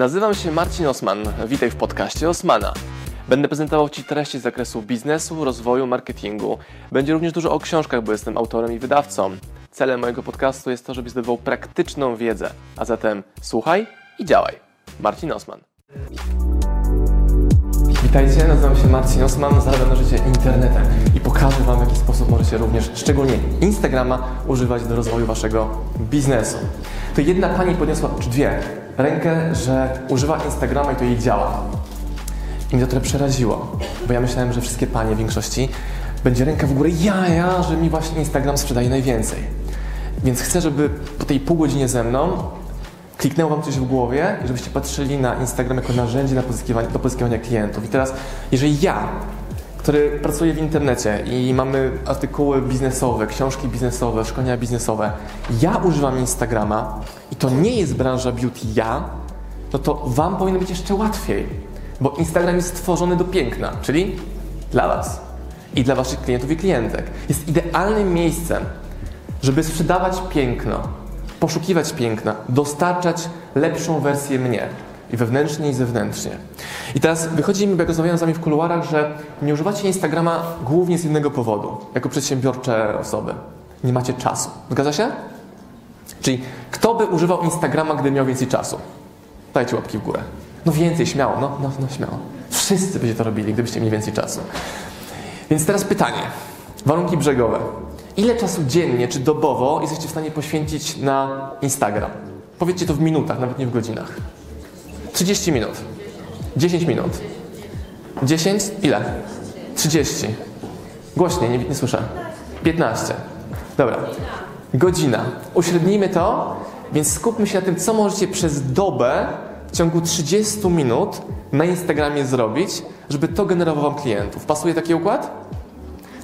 Nazywam się Marcin Osman. Witaj w podcaście Osmana. Będę prezentował Ci treści z zakresu biznesu, rozwoju, marketingu. Będzie również dużo o książkach, bo jestem autorem i wydawcą. Celem mojego podcastu jest to, żebyś zdobywał praktyczną wiedzę. A zatem słuchaj i działaj. Marcin Osman. Witajcie, nazywam się Marcin Osman, zarabiam na życie internetem i pokażę Wam, w jaki sposób możecie również, szczególnie Instagrama, używać do rozwoju Waszego biznesu. To jedna Pani podniosła, czy dwie, rękę, że używa Instagrama i to jej działa. I mnie to trochę przeraziło, bo ja myślałem, że wszystkie Panie w większości będzie ręka w górę, ja, ja, że mi właśnie Instagram sprzedaje najwięcej. Więc chcę, żeby po tej pół godzinie ze mną kliknęło Wam coś w głowie i żebyście patrzyli na Instagram jako narzędzie na pozyskiwanie, do pozyskiwania klientów. I teraz, jeżeli ja, który pracuję w internecie i mamy artykuły biznesowe, książki biznesowe, szkolenia biznesowe, ja używam Instagrama to nie jest branża beauty ja, no to Wam powinno być jeszcze łatwiej, bo Instagram jest stworzony do piękna, czyli dla Was i dla Waszych klientów i klientek. Jest idealnym miejscem, żeby sprzedawać piękno, poszukiwać piękna, dostarczać lepszą wersję mnie. I wewnętrznie, i zewnętrznie. I teraz wychodzi mi, jak rozmawiałem z wami w kuluarach, że nie używacie Instagrama głównie z jednego powodu, jako przedsiębiorcze osoby. Nie macie czasu. Zgadza się? Czyli kto by używał Instagrama, gdy miał więcej czasu? Dajcie łapki w górę. No więcej, śmiało, no, no, no śmiało. Wszyscy byście to robili, gdybyście mieli więcej czasu. Więc teraz pytanie. Warunki brzegowe. Ile czasu dziennie czy dobowo jesteście w stanie poświęcić na Instagram? Powiedzcie to w minutach, nawet nie w godzinach. 30 minut. 10 minut. 10? Ile? 30. Głośniej, nie, nie słyszę. 15. Dobra. Godzina. Uśrednijmy to, więc skupmy się na tym, co możecie przez dobę w ciągu 30 minut na Instagramie zrobić, żeby to generowało Wam klientów. Pasuje taki układ?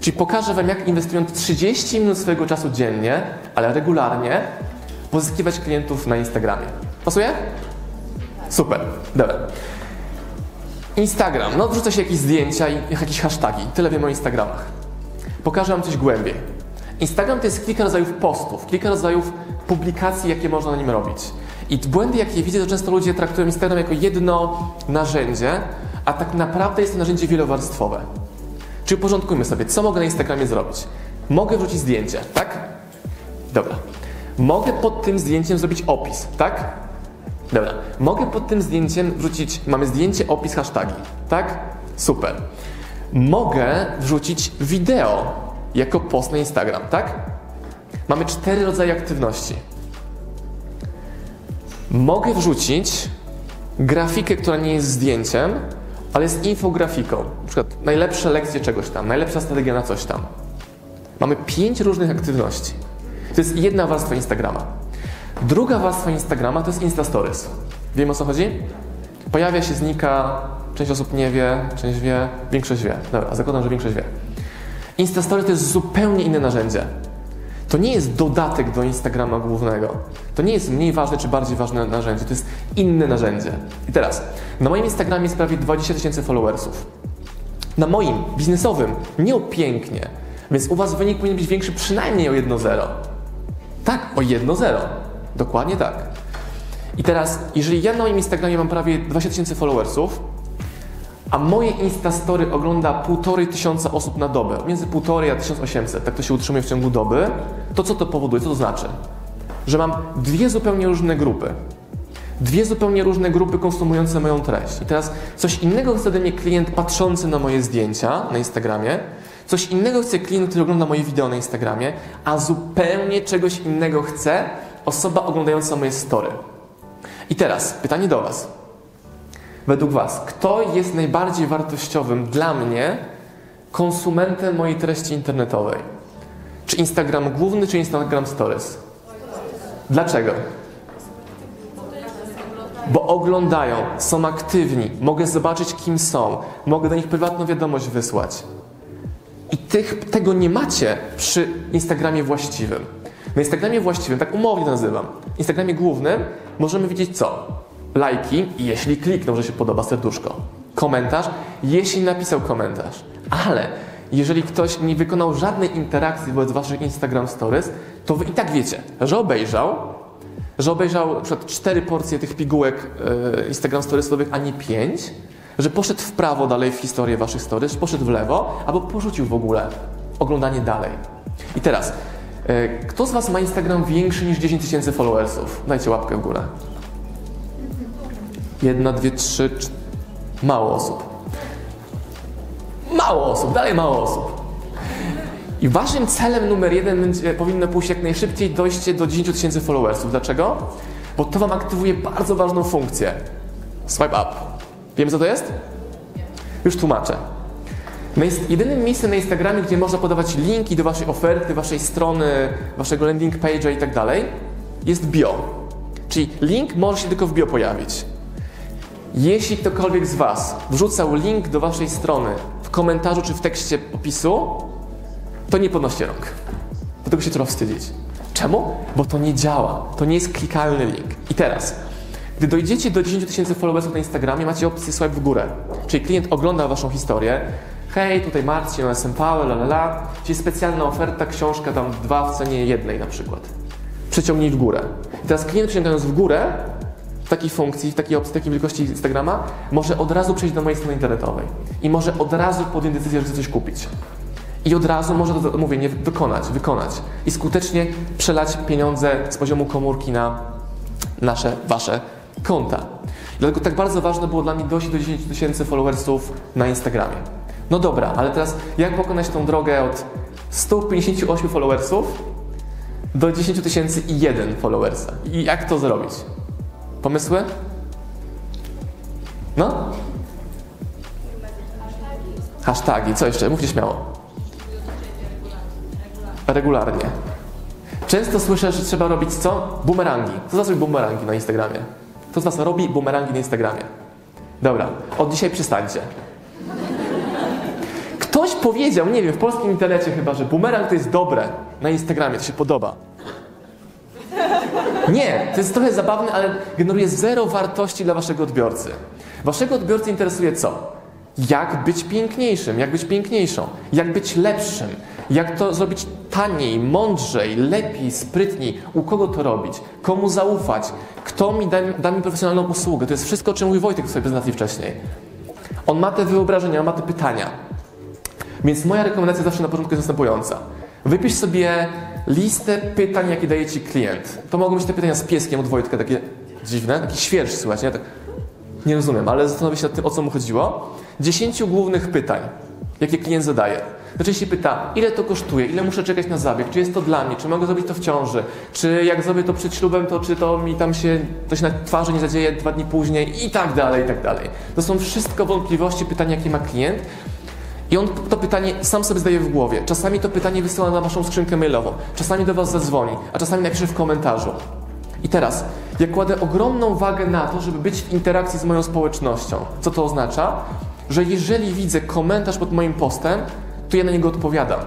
Czyli pokażę Wam, jak inwestując 30 minut swojego czasu dziennie, ale regularnie, pozyskiwać klientów na Instagramie. Pasuje? Super, dobra. Instagram, no wrzucę się jakieś zdjęcia i jakieś hasztagi. Tyle wiem o Instagramach. Pokażę Wam coś głębiej. Instagram to jest kilka rodzajów postów, kilka rodzajów publikacji, jakie można na nim robić. I błędy, jakie widzę, to często ludzie traktują Instagram jako jedno narzędzie, a tak naprawdę jest to narzędzie wielowarstwowe. Czyli uporządkujmy sobie, co mogę na Instagramie zrobić. Mogę wrzucić zdjęcie, tak? Dobra. Mogę pod tym zdjęciem zrobić opis, tak? Dobra. Mogę pod tym zdjęciem wrzucić, mamy zdjęcie, opis, hashtagi, tak? Super. Mogę wrzucić wideo jako post na Instagram, tak? Mamy cztery rodzaje aktywności. Mogę wrzucić grafikę, która nie jest zdjęciem, ale jest infografiką. Na przykład najlepsze lekcje czegoś tam, najlepsza strategia na coś tam. Mamy pięć różnych aktywności. To jest jedna warstwa Instagrama. Druga warstwa Instagrama to jest Insta Stories. Wiemy o co chodzi? Pojawia się, znika, część osób nie wie, część wie, większość wie. Dobra, zakładam, że większość wie. Insta Stories to jest zupełnie inne narzędzie. To nie jest dodatek do Instagrama głównego. To nie jest mniej ważne czy bardziej ważne narzędzie. To jest inne narzędzie. I teraz, na moim Instagramie jest prawie 20 tysięcy followersów. Na moim biznesowym nie o pięknie, więc u Was wynik powinien być większy przynajmniej o 1-0. Tak, o 1-0. Dokładnie tak. I teraz, jeżeli ja na moim Instagramie mam prawie 20 tysięcy followersów, a moje Instastory ogląda półtorej tysiąca osób na dobę, między półtorej a 1800, tak to się utrzymuje w ciągu doby, to co to powoduje? Co to znaczy? Że mam dwie zupełnie różne grupy. Dwie zupełnie różne grupy konsumujące moją treść. I teraz coś innego chce ode mnie klient patrzący na moje zdjęcia na Instagramie, coś innego chce klient, który ogląda moje wideo na Instagramie, a zupełnie czegoś innego chce osoba oglądająca moje story. I teraz pytanie do Was. Według Was, kto jest najbardziej wartościowym dla mnie konsumentem mojej treści internetowej? Czy Instagram główny, czy Instagram Stories? Dlaczego? Bo oglądają, są aktywni, mogę zobaczyć, kim są, mogę do nich prywatną wiadomość wysłać. I tych, tego nie macie przy Instagramie właściwym. Na Instagramie właściwym, tak umownie nazywam, Instagramie głównym możemy widzieć co? Lajki, jeśli kliknął, że się podoba serduszko. Komentarz, jeśli napisał komentarz. Ale jeżeli ktoś nie wykonał żadnej interakcji wobec waszych Instagram Stories, to wy i tak wiecie, że obejrzał, że obejrzał przykład cztery porcje tych pigułek e, Instagram Storiesowych, a nie pięć, że poszedł w prawo dalej w historię waszych stories, poszedł w lewo, albo porzucił w ogóle oglądanie dalej. I teraz, e, kto z was ma Instagram większy niż 10 tysięcy followersów? Dajcie łapkę w górę. Jedna, dwie, trzy, cz- mało osób. Mało osób, dalej mało osób. I waszym celem numer jeden będzie, powinno pójść jak najszybciej dojście do 10 tysięcy followersów. Dlaczego? Bo to wam aktywuje bardzo ważną funkcję. Swipe up. Wiem co to jest? Już tłumaczę. Jedynym miejscem na Instagramie, gdzie można podawać linki do waszej oferty, waszej strony, waszego landing page'a i tak dalej, jest bio. Czyli link może się tylko w bio pojawić. Jeśli ktokolwiek z Was wrzucał link do Waszej strony w komentarzu czy w tekście opisu, to nie podnoście rąk. Do tego się trzeba wstydzić. Czemu? Bo to nie działa. To nie jest klikalny link. I teraz, gdy dojdziecie do 10 tysięcy followersów na Instagramie, macie opcję swipe w górę. Czyli klient ogląda Waszą historię. Hej, tutaj Marcin, OSM Power, la la la. Czyli specjalna oferta, książka tam dwa w cenie jednej na przykład. Przeciągnij w górę. I teraz klient przeciągając w górę, w takiej funkcji, w takiej opcji, takiej wielkości Instagrama, może od razu przejść do mojej strony internetowej. I może od razu podjąć decyzję, że chce coś kupić. I od razu może to, mówię, nie wykonać, wykonać. I skutecznie przelać pieniądze z poziomu komórki na nasze, wasze konta. Dlatego tak bardzo ważne było dla mnie dojść do 10 tysięcy followersów na Instagramie. No dobra, ale teraz jak pokonać tą drogę od 158 followersów do 10 tysięcy i jeden followersa? I jak to zrobić? Pomysły? No? Hashtagi, co jeszcze? Mówcie śmiało. Regularnie. Często słyszę, że trzeba robić co? Bumerangi. Co z was robi bumerangi na Instagramie? Kto z was robi bumerangi na Instagramie? Dobra, od dzisiaj przestańcie. Ktoś powiedział, nie wiem, w polskim internecie chyba, że bumerang to jest dobre na Instagramie, to się podoba. Nie, to jest trochę zabawne, ale generuje zero wartości dla waszego odbiorcy. Waszego odbiorcy interesuje co? Jak być piękniejszym, jak być piękniejszą, jak być lepszym, jak to zrobić taniej, mądrzej, lepiej, sprytniej, u kogo to robić, komu zaufać, kto mi da, da mi profesjonalną usługę. To jest wszystko, o czym mówił Wojtek w swojej prezentacji wcześniej. On ma te wyobrażenia, on ma te pytania. Więc moja rekomendacja zawsze na początku jest następująca. Wypisz sobie listę pytań, jakie daje Ci klient. To mogą być te pytania z pieskiem od Wojtka, takie dziwne, taki świerszcz, słuchajcie, nie? Tak, nie rozumiem, ale zastanowię się nad tym, o co mu chodziło. Dziesięciu głównych pytań, jakie klient zadaje. Najczęściej pyta, ile to kosztuje, ile muszę czekać na zabieg, czy jest to dla mnie, czy mogę zrobić to w ciąży, czy jak zrobię to przed ślubem, to czy to mi tam się, się na twarzy nie zadzieje dwa dni później i tak dalej, i tak dalej. To są wszystko wątpliwości, pytania, jakie ma klient. I on to pytanie sam sobie zdaje w głowie. Czasami to pytanie wysyła na waszą skrzynkę mailową, czasami do was zadzwoni, a czasami napisze w komentarzu. I teraz, ja kładę ogromną wagę na to, żeby być w interakcji z moją społecznością. Co to oznacza? Że jeżeli widzę komentarz pod moim postem, to ja na niego odpowiadam.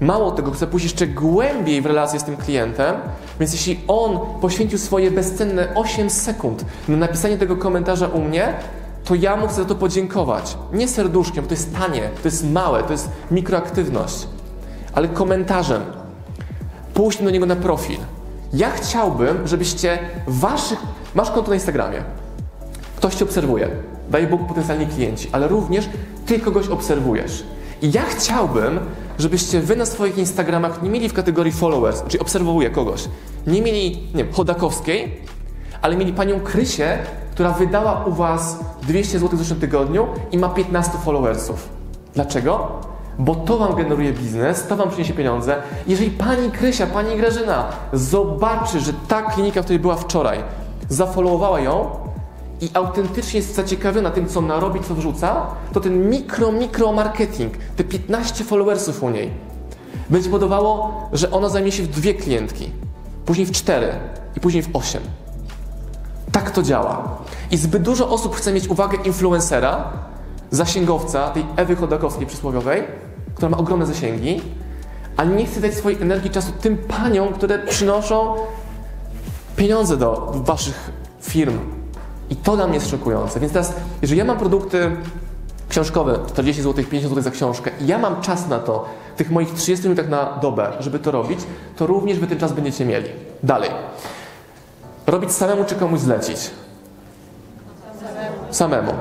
Mało tego, chcę pójść jeszcze głębiej w relację z tym klientem, więc jeśli on poświęcił swoje bezcenne 8 sekund na napisanie tego komentarza u mnie, to ja mu chcę za to podziękować. Nie serduszkiem, to jest tanie, to jest małe, to jest mikroaktywność, ale komentarzem. Pójść do niego na profil. Ja chciałbym, żebyście waszych. Masz konto na Instagramie. Ktoś cię obserwuje. Daje Bóg potencjalni klienci, ale również ty kogoś obserwujesz. I ja chciałbym, żebyście wy na swoich Instagramach nie mieli w kategorii followers, czyli obserwuję kogoś, nie mieli, nie wiem, Chodakowskiej, ale mieli panią Krysię, która wydała u was 200 zł w zeszłym tygodniu i ma 15 followersów. Dlaczego? Bo to wam generuje biznes, to wam przyniesie pieniądze. Jeżeli pani Krysia, pani Grażyna zobaczy, że ta klinika, w której była wczoraj, zafollowowała ją i autentycznie jest zaciekawiona tym, co ona robi, co wrzuca, to ten mikro, mikro marketing, te 15 followersów u niej, będzie powodowało, że ona zajmie się w dwie klientki, później w cztery i później w osiem. To działa. I zbyt dużo osób chce mieć uwagę influencera, zasięgowca, tej Ewy Chodakowskiej przysłowiowej, która ma ogromne zasięgi, a nie chce dać swojej energii czasu tym paniom, które przynoszą pieniądze do waszych firm. I to dla mnie jest szokujące. Więc teraz, jeżeli ja mam produkty książkowe, 40 zł, 50 zł za książkę i ja mam czas na to, tych moich 30 minutach na dobę, żeby to robić, to również wy ten czas będziecie mieli. Dalej. Robić samemu czy komuś zlecić? Samemu. Samemu.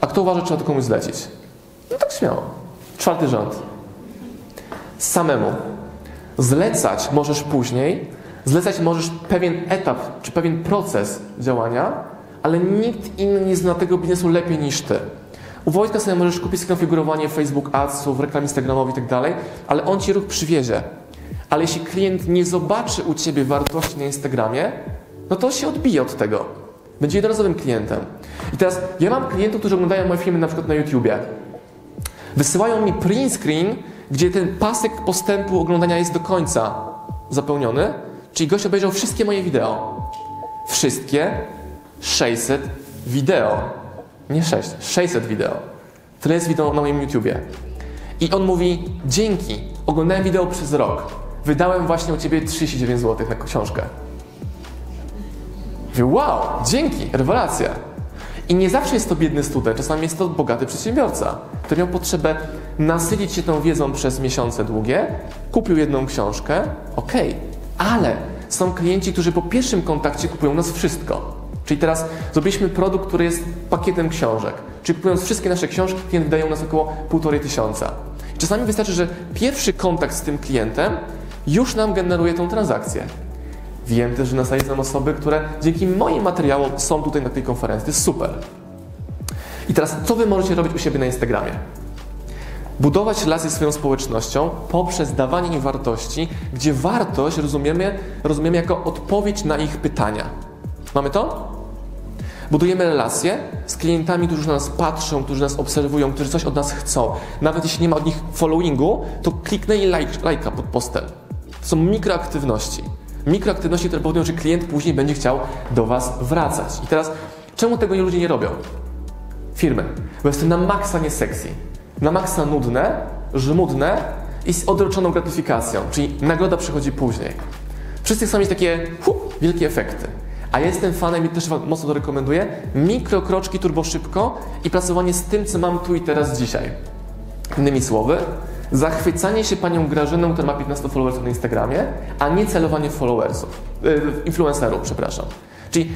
A kto uważa, że trzeba to komuś zlecić? No tak śmiało. Czwarty rząd. Samemu. Zlecać możesz później, zlecać możesz pewien etap czy pewien proces działania, ale nikt inny nie zna tego biznesu lepiej niż ty. U Wojtka sobie możesz kupić skonfigurowanie Facebook Adsów, reklam Instagramowi i tak dalej, ale on ci ruch przywiezie. Ale jeśli klient nie zobaczy u ciebie wartości na Instagramie, no to się odbije od tego. Będzie jednorazowym klientem. I teraz ja mam klientów, którzy oglądają moje filmy na przykład na YouTubie. Wysyłają mi print screen, gdzie ten pasek postępu oglądania jest do końca zapełniony, czyli gość obejrzał wszystkie moje wideo. Wszystkie 600 wideo. Nie 6, 600 wideo. Tyle jest wideo na moim YouTubie. I on mówi, dzięki, oglądałem wideo przez rok. Wydałem właśnie u Ciebie 39 zł na książkę. Mówię, wow, dzięki, rewelacja. I nie zawsze jest to biedny student, czasami jest to bogaty przedsiębiorca, który miał potrzebę nasycić się tą wiedzą przez miesiące długie, kupił jedną książkę, okej, okay. ale są klienci, którzy po pierwszym kontakcie kupują nas wszystko. Czyli teraz zrobiliśmy produkt, który jest pakietem książek. Czyli kupując wszystkie nasze książki, klient wydaje nas około półtorej tysiąca. Czasami wystarczy, że pierwszy kontakt z tym klientem już nam generuje tą transakcję. Wiem też, że na sali są osoby, które dzięki moim materiałom są tutaj na tej konferencji. To jest super. I teraz, co Wy możecie robić u siebie na Instagramie? Budować relacje z swoją społecznością poprzez dawanie im wartości, gdzie wartość rozumiemy, rozumiemy jako odpowiedź na ich pytania. Mamy to? Budujemy relacje z klientami, którzy na nas patrzą, którzy nas obserwują, którzy coś od nas chcą. Nawet jeśli nie ma od nich followingu, to kliknęli like, lajka pod postem. To są mikroaktywności. Mikroaktywności, które powodują, że klient później będzie chciał do Was wracać. I teraz, czemu tego ludzie nie robią? Firmy. Bo jest to na maksa nie sexy. Na maksa nudne, żmudne i z odroczoną gratyfikacją, czyli nagroda przychodzi później. Wszyscy chcą mieć takie hu, wielkie efekty. A ja jestem fanem i też Wam mocno to rekomenduję. Mikrokroczki turbo szybko i pracowanie z tym, co mam tu i teraz dzisiaj. Innymi słowy, zachwycanie się panią Grażyną, która ma 15 followersów na Instagramie, a nie celowanie followersów, yy, influencerów, przepraszam. Czyli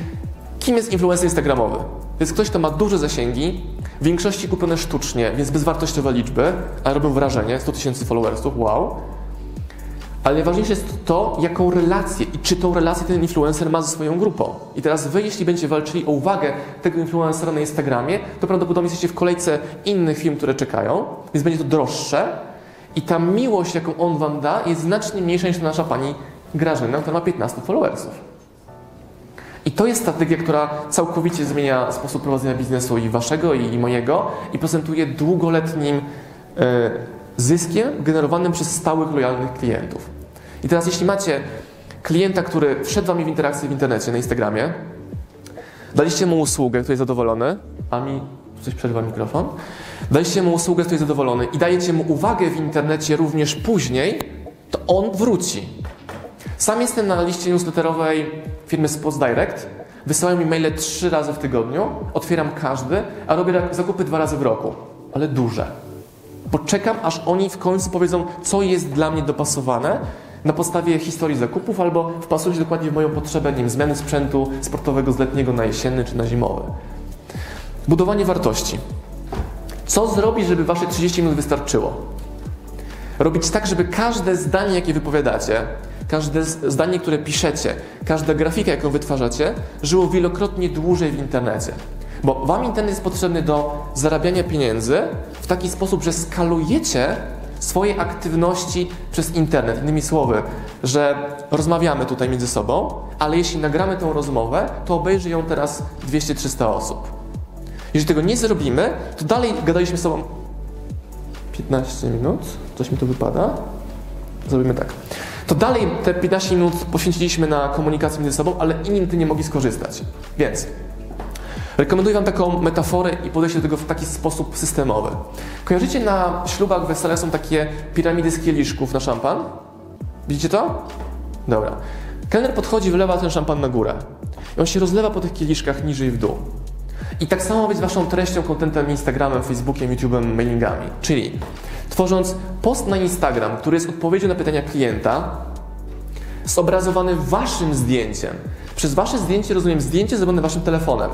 kim jest influencer instagramowy? To jest ktoś, kto ma duże zasięgi, w większości kupione sztucznie, więc bezwartościowe liczby, ale robią wrażenie, 100 tysięcy followersów, wow ale najważniejsze jest to, jaką relację i czy tą relację ten influencer ma ze swoją grupą. I teraz wy, jeśli będziecie walczyli o uwagę tego influencera na Instagramie, to prawdopodobnie jesteście w kolejce innych firm, które czekają, więc będzie to droższe i ta miłość, jaką on wam da, jest znacznie mniejsza niż nasza pani Grażyna, która ma 15 followersów. I to jest strategia, która całkowicie zmienia sposób prowadzenia biznesu i waszego, i mojego, i prezentuje długoletnim yy, zyskiem generowanym przez stałych, lojalnych klientów. I teraz, jeśli macie klienta, który wszedł wami w interakcję w internecie, na Instagramie, daliście mu usługę, który jest zadowolony, a mi coś przerwa mikrofon, daliście mu usługę, który jest zadowolony i dajecie mu uwagę w internecie również później, to on wróci. Sam jestem na liście newsletterowej firmy Sports Direct. Wysyłają mi maile trzy razy w tygodniu, otwieram każdy, a robię zakupy dwa razy w roku, ale duże. Poczekam, aż oni w końcu powiedzą, co jest dla mnie dopasowane na podstawie historii zakupów albo wpasuje się dokładnie w moją potrzebę, nie wiem, zmiany sprzętu sportowego z letniego na jesienny czy na zimowy. Budowanie wartości. Co zrobić, żeby wasze 30 minut wystarczyło? Robić tak, żeby każde zdanie, jakie wypowiadacie, każde zdanie, które piszecie, każda grafika, jaką wytwarzacie, żyło wielokrotnie dłużej w internecie. Bo Wam internet jest potrzebny do zarabiania pieniędzy w taki sposób, że skalujecie swoje aktywności przez internet. Innymi słowy, że rozmawiamy tutaj między sobą, ale jeśli nagramy tą rozmowę, to obejrzy ją teraz 200-300 osób. Jeżeli tego nie zrobimy, to dalej gadaliśmy z sobą 15 minut, coś mi tu wypada. Zrobimy tak. To dalej te 15 minut poświęciliśmy na komunikację między sobą, ale inni tym nie mogli skorzystać. Więc Rekomenduję Wam taką metaforę i podejście do tego w taki sposób systemowy. Kojarzycie na ślubach, wesele są takie piramidy z kieliszków na szampan? Widzicie to? Dobra. Kelner podchodzi, wylewa ten szampan na górę. I on się rozlewa po tych kieliszkach niżej w dół. I tak samo być Waszą treścią, kontentem Instagramem, Facebookiem, YouTube'em, mailingami. Czyli tworząc post na Instagram, który jest odpowiedzią na pytania klienta, zobrazowany Waszym zdjęciem, Przez wasze zdjęcie rozumiem zdjęcie zrobione waszym telefonem.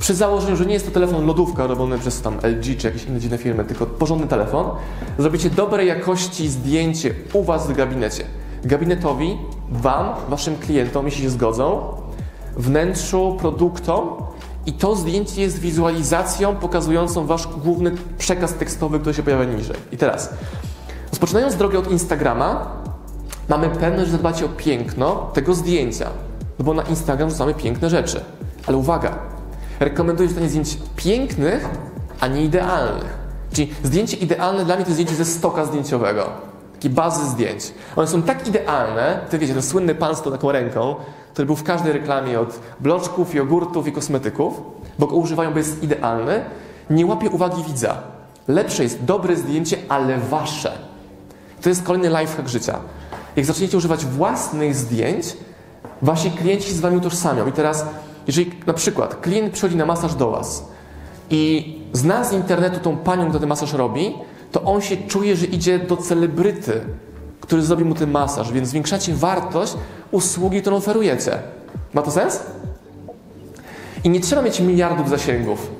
Przy założeniu, że nie jest to telefon lodówka robiony przez tam LG czy jakieś inne dziwne firmy, tylko porządny telefon, zrobicie dobrej jakości zdjęcie u was w gabinecie. Gabinetowi, wam, waszym klientom, jeśli się zgodzą, wnętrzu, produktom i to zdjęcie jest wizualizacją pokazującą wasz główny przekaz tekstowy, który się pojawia niżej. I teraz, rozpoczynając drogę od Instagrama, mamy pewność, że zadbacie o piękno tego zdjęcia, no bo na Instagram wrzucamy piękne rzeczy. Ale uwaga, rekomenduję wrzucanie zdjęć pięknych, a nie idealnych. Czyli zdjęcie idealne dla mnie to zdjęcie ze stoka zdjęciowego. Takiej bazy zdjęć. One są tak idealne, ty wiecie, ten słynny pan z tą taką ręką, który był w każdej reklamie od bloczków, jogurtów i kosmetyków, bo go używają, bo jest idealny, nie łapie uwagi widza. Lepsze jest dobre zdjęcie, ale wasze. To jest kolejny lifehack życia. Jak zaczniecie używać własnych zdjęć, wasi klienci z wami utożsamią. I teraz, jeżeli na przykład klient przychodzi na masaż do was i zna z internetu tą panią, która ten masaż robi, to on się czuje, że idzie do celebryty, który zrobi mu ten masaż, więc zwiększacie wartość usługi, którą oferujecie. Ma to sens? I nie trzeba mieć miliardów zasięgów.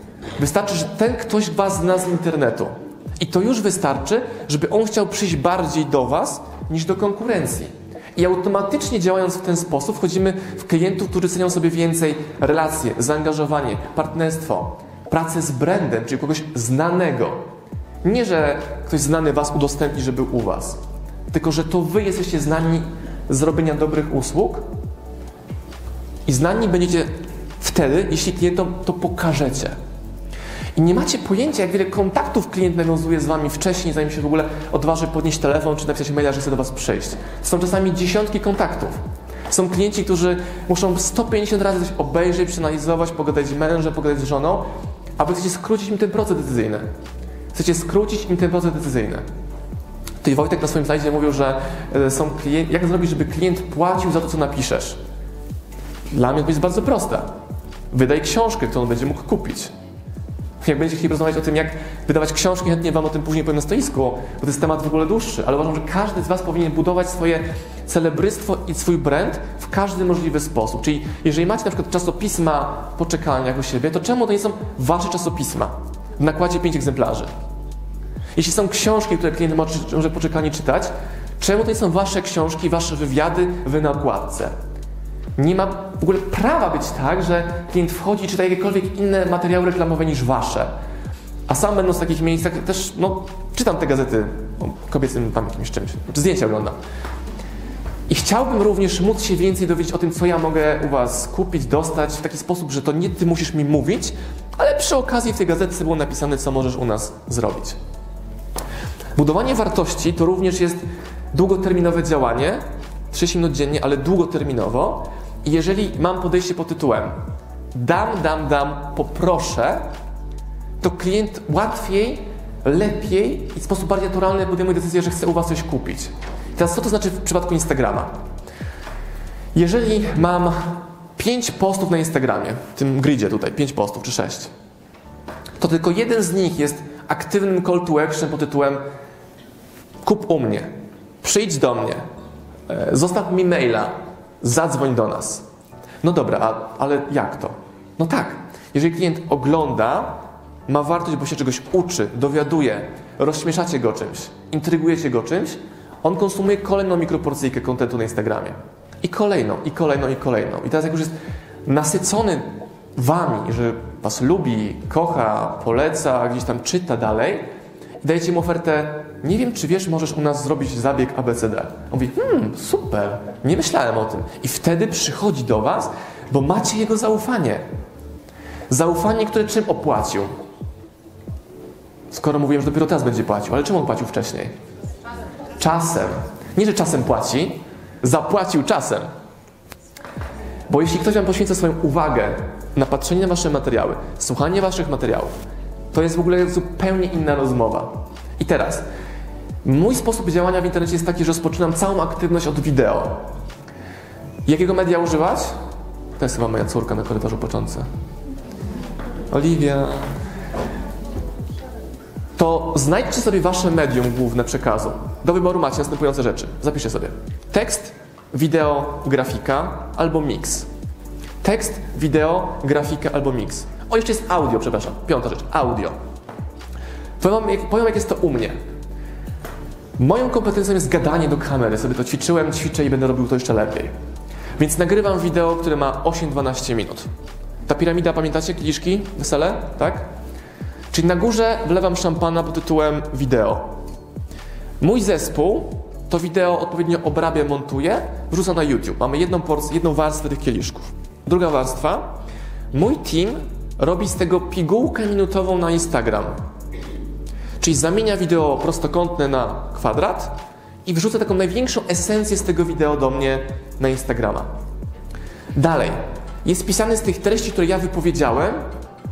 Wystarczy, że ten ktoś was zna z internetu. I to już wystarczy, żeby on chciał przyjść bardziej do was niż do konkurencji. I automatycznie działając w ten sposób, wchodzimy w klientów, którzy cenią sobie więcej relacje, zaangażowanie, partnerstwo, pracę z brandem, czyli kogoś znanego. Nie, że ktoś znany was udostępni, żeby u was, tylko że to wy jesteście znani z robienia dobrych usług i znani będziecie wtedy, jeśli klientom to pokażecie. I nie macie pojęcia, jak wiele kontaktów klient nawiązuje z wami wcześniej, zanim się w ogóle odważy podnieść telefon czy napisać maila, że chce do was przyjść. Są czasami dziesiątki kontaktów. Są klienci, którzy muszą 150 razy coś obejrzeć, przeanalizować, pogadać z mężem, pogadać z żoną, a wy chcecie skrócić im ten proces decyzyjny. Chcecie skrócić im ten proces decyzyjny. Tutaj Wojtek na swoim slajdzie mówił, że e, są klienci, jak zrobić, żeby klient płacił za to, co napiszesz. Dla mnie to jest bardzo proste. Wydaj książkę, którą będzie mógł kupić. Jak będziecie chcieli rozmawiać o tym, jak wydawać książki, chętnie Wam o tym później powiem na stoisku, bo to jest temat w ogóle dłuższy, ale uważam, że każdy z Was powinien budować swoje celebrystwo i swój brand w każdy możliwy sposób. Czyli jeżeli macie na przykład czasopisma poczekalniach u siebie, to czemu to nie są Wasze czasopisma w nakładzie 5 egzemplarzy? Jeśli są książki, które klient może poczekalnie czytać, czemu to nie są Wasze książki, Wasze wywiady w nakładce? Nie ma w ogóle prawa być tak, że klient wchodzi i czyta jakiekolwiek inne materiały reklamowe niż wasze. A sam będąc w takich miejscach też, no, czytam te gazety o kobiecym tam jakimś czymś, czy zdjęcia oglądam. I chciałbym również móc się więcej dowiedzieć o tym, co ja mogę u Was kupić, dostać w taki sposób, że to nie Ty musisz mi mówić, ale przy okazji w tej gazetce było napisane, co możesz u nas zrobić. Budowanie wartości to również jest długoterminowe działanie, 30 minut dziennie, ale długoterminowo, i jeżeli mam podejście pod tytułem dam, dam, dam, poproszę, to klient łatwiej, lepiej i w sposób bardziej naturalny podejmuje decyzję, że chce u Was coś kupić. Teraz co to znaczy w przypadku Instagrama? Jeżeli mam 5 postów na Instagramie, w tym gridzie tutaj, 5 postów czy 6, to tylko jeden z nich jest aktywnym call to action pod tytułem kup u mnie, przyjdź do mnie, e, zostaw mi maila, zadzwoń do nas. No dobra, a, ale jak to? No tak, jeżeli klient ogląda, ma wartość, bo się czegoś uczy, dowiaduje, rozśmieszacie go czymś, intrygujecie go czymś, on konsumuje kolejną mikroporcyjkę kontentu na Instagramie. I kolejną, i kolejną, i kolejną. I teraz jak już jest nasycony wami, że was lubi, kocha, poleca, gdzieś tam czyta dalej, dajecie mu ofertę, nie wiem, czy wiesz, możesz u nas zrobić zabieg ABCD. On mówi, hmm, super, nie myślałem o tym. I wtedy przychodzi do was, bo macie jego zaufanie. Zaufanie, które czym opłacił? Skoro mówiłem, że dopiero teraz będzie płacił, ale czym on płacił wcześniej? Czasem. Nie, że czasem płaci, zapłacił czasem. Bo jeśli ktoś Wam poświęca swoją uwagę na patrzenie na Wasze materiały, słuchanie Waszych materiałów, to jest w ogóle zupełnie inna rozmowa. I teraz, mój sposób działania w internecie jest taki, że rozpoczynam całą aktywność od wideo. Jakiego media używać? To jest chyba moja córka na korytarzu począce. Oliwia. To znajdźcie sobie wasze medium główne przekazu. Do wyboru macie następujące rzeczy. Zapiszcie sobie. Tekst, wideo, grafika albo mix. Tekst, wideo, grafika albo mix. O, jeszcze jest audio, przepraszam. Piąta rzecz, audio. Powiem, powiem, jak jest to u mnie. Moją kompetencją jest gadanie do kamery. Sobie to ćwiczyłem, ćwiczę i będę robił to jeszcze lepiej. Więc nagrywam wideo, które ma 8-12 minut. Ta piramida, pamiętacie? Kieliszki? Wesele? Tak? Czyli na górze wlewam szampana pod tytułem wideo. Mój zespół to wideo odpowiednio obrabia, montuje, wrzuca na YouTube. Mamy jedną, jedną warstwę tych kieliszków. Druga warstwa. Mój team robi z tego pigułkę minutową na Instagram. Czyli zamienia wideo prostokątne na kwadrat i wrzuca taką największą esencję z tego wideo do mnie na Instagrama. Dalej, jest pisany z tych treści, które ja wypowiedziałem,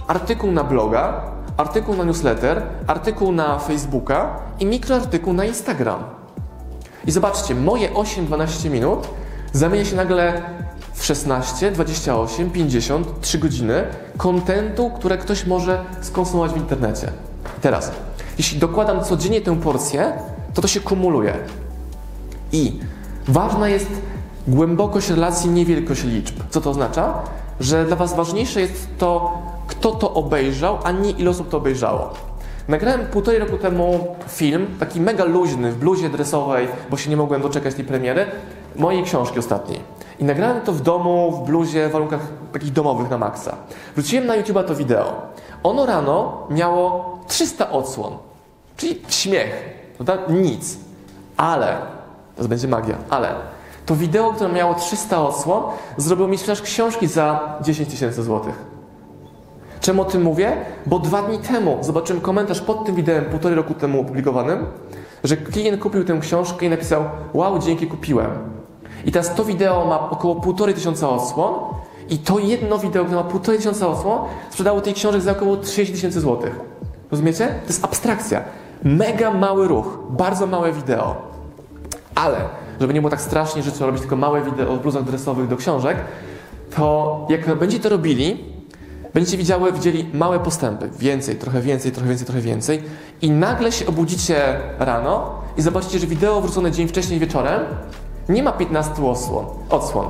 artykuł na bloga, artykuł na newsletter, artykuł na Facebooka i mikroartykuł na Instagram. I zobaczcie, moje 8-12 minut zamienia się nagle w 16, 28, 50, 3 godziny kontentu, które ktoś może skonsumować w internecie. I teraz, jeśli dokładam codziennie tę porcję, to to się kumuluje. I ważna jest głębokość relacji, nie wielkość liczb. Co to oznacza? Że dla Was ważniejsze jest to, kto to obejrzał, a nie ile osób to obejrzało. Nagrałem półtorej roku temu film, taki mega luźny, w bluzie dresowej, bo się nie mogłem doczekać tej premiery, mojej książki ostatniej. I nagrałem to w domu, w bluzie, w warunkach takich domowych na maksa. Wróciłem na YouTube'a to wideo. Ono rano miało 300 odsłon, czyli śmiech, prawda? Nic. Ale, to będzie magia, ale to wideo, które miało 300 odsłon, zrobiło mi sprzedaż książki za 10 tysięcy złotych. Czemu o tym mówię? Bo dwa dni temu zobaczyłem komentarz pod tym wideo, półtorej roku temu opublikowanym, że klient kupił tę książkę i napisał: Wow, dzięki kupiłem. I teraz to wideo ma około półtorej tysiąca odsłon, i to jedno wideo, które ma półtorej tysiąca odsłon, sprzedało tej książek za około 30 tysięcy złotych. Rozumiecie? To jest abstrakcja. Mega mały ruch, bardzo małe wideo. Ale, żeby nie było tak strasznie, że trzeba robić tylko małe wideo o bluzach dresowych do książek, to jak będziecie to robili, Będziecie widziały, widzieli małe postępy, więcej, trochę więcej, trochę więcej, trochę więcej i nagle się obudzicie rano i zobaczycie, że wideo wrzucone dzień wcześniej wieczorem nie ma 15 odsłon, odsłon.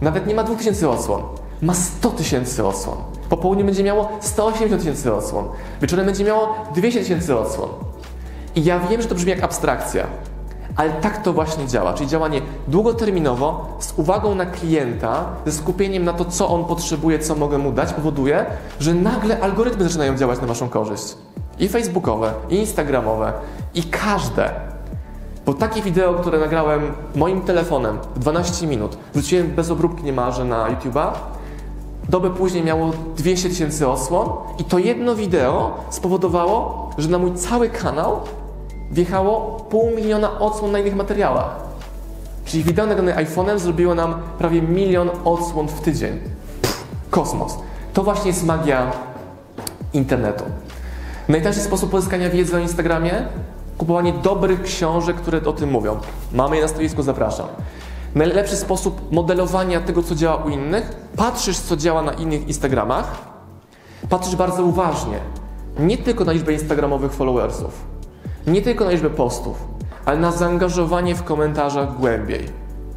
nawet nie ma 2000 odsłon, ma 100 tysięcy odsłon. Po południu będzie miało 180 tysięcy odsłon, wieczorem będzie miało 200 tysięcy odsłon. I ja wiem, że to brzmi jak abstrakcja, ale tak to właśnie działa, czyli działanie długoterminowo, z uwagą na klienta, ze skupieniem na to, co on potrzebuje, co mogę mu dać, powoduje, że nagle algorytmy zaczynają działać na Waszą korzyść. I facebookowe, i instagramowe, i każde. Bo takie wideo, które nagrałem moim telefonem 12 minut, wrzuciłem bez obróbki niemalże na YouTube'a, dobę później miało 200 tysięcy osłon i to jedno wideo spowodowało, że na mój cały kanał wjechało pół miliona odsłon na innych materiałach. Czyli wideo nagrane iPhone'em zrobiło nam prawie milion odsłon w tydzień. Pff, kosmos. To właśnie jest magia internetu. Najtańszy sposób pozyskania wiedzy o Instagramie? Kupowanie dobrych książek, które o tym mówią. Mamy je na stoisku, zapraszam. Najlepszy sposób modelowania tego, co działa u innych? Patrzysz, co działa na innych Instagramach. Patrzysz bardzo uważnie. Nie tylko na liczbę Instagramowych followersów nie tylko na liczbę postów, ale na zaangażowanie w komentarzach głębiej.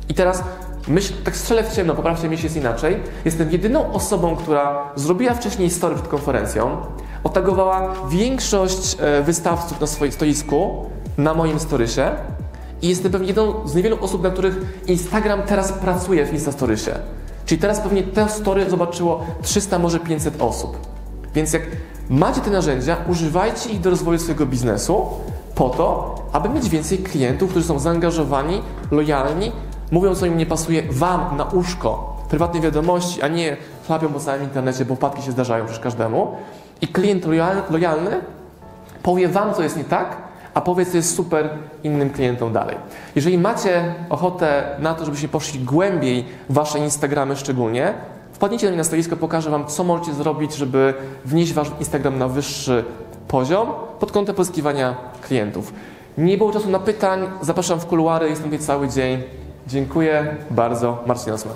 I teraz myśl, tak strzelę w ciemno, poprawcie mnie, jeśli jest inaczej. Jestem jedyną osobą, która zrobiła wcześniej story przed konferencją, otagowała większość e, wystawców na swoim stoisku, na moim storysie i jestem pewnie jedną z niewielu osób, na których Instagram teraz pracuje w Instastorysie. Czyli teraz pewnie te story zobaczyło 300, może 500 osób. Więc jak macie te narzędzia, używajcie ich do rozwoju swojego biznesu, po to, aby mieć więcej klientów, którzy są zaangażowani, lojalni, mówią, co im nie pasuje Wam na uszko, prywatnej wiadomości, a nie chlapią po całym internecie, bo wpadki się zdarzają przecież każdemu. I klient lojalny powie Wam, co jest nie tak, a powie, co jest super innym klientom dalej. Jeżeli macie ochotę na to, żebyście poszli głębiej w Wasze Instagramy szczególnie, wpadnijcie do mnie na stoisko, pokażę Wam, co możecie zrobić, żeby wnieść Wasz Instagram na wyższy poziom pod kątem pozyskiwania klientów. Nie było czasu na pytań, zapraszam w kuluary, jestem tutaj cały dzień. Dziękuję bardzo, Marcin Osman.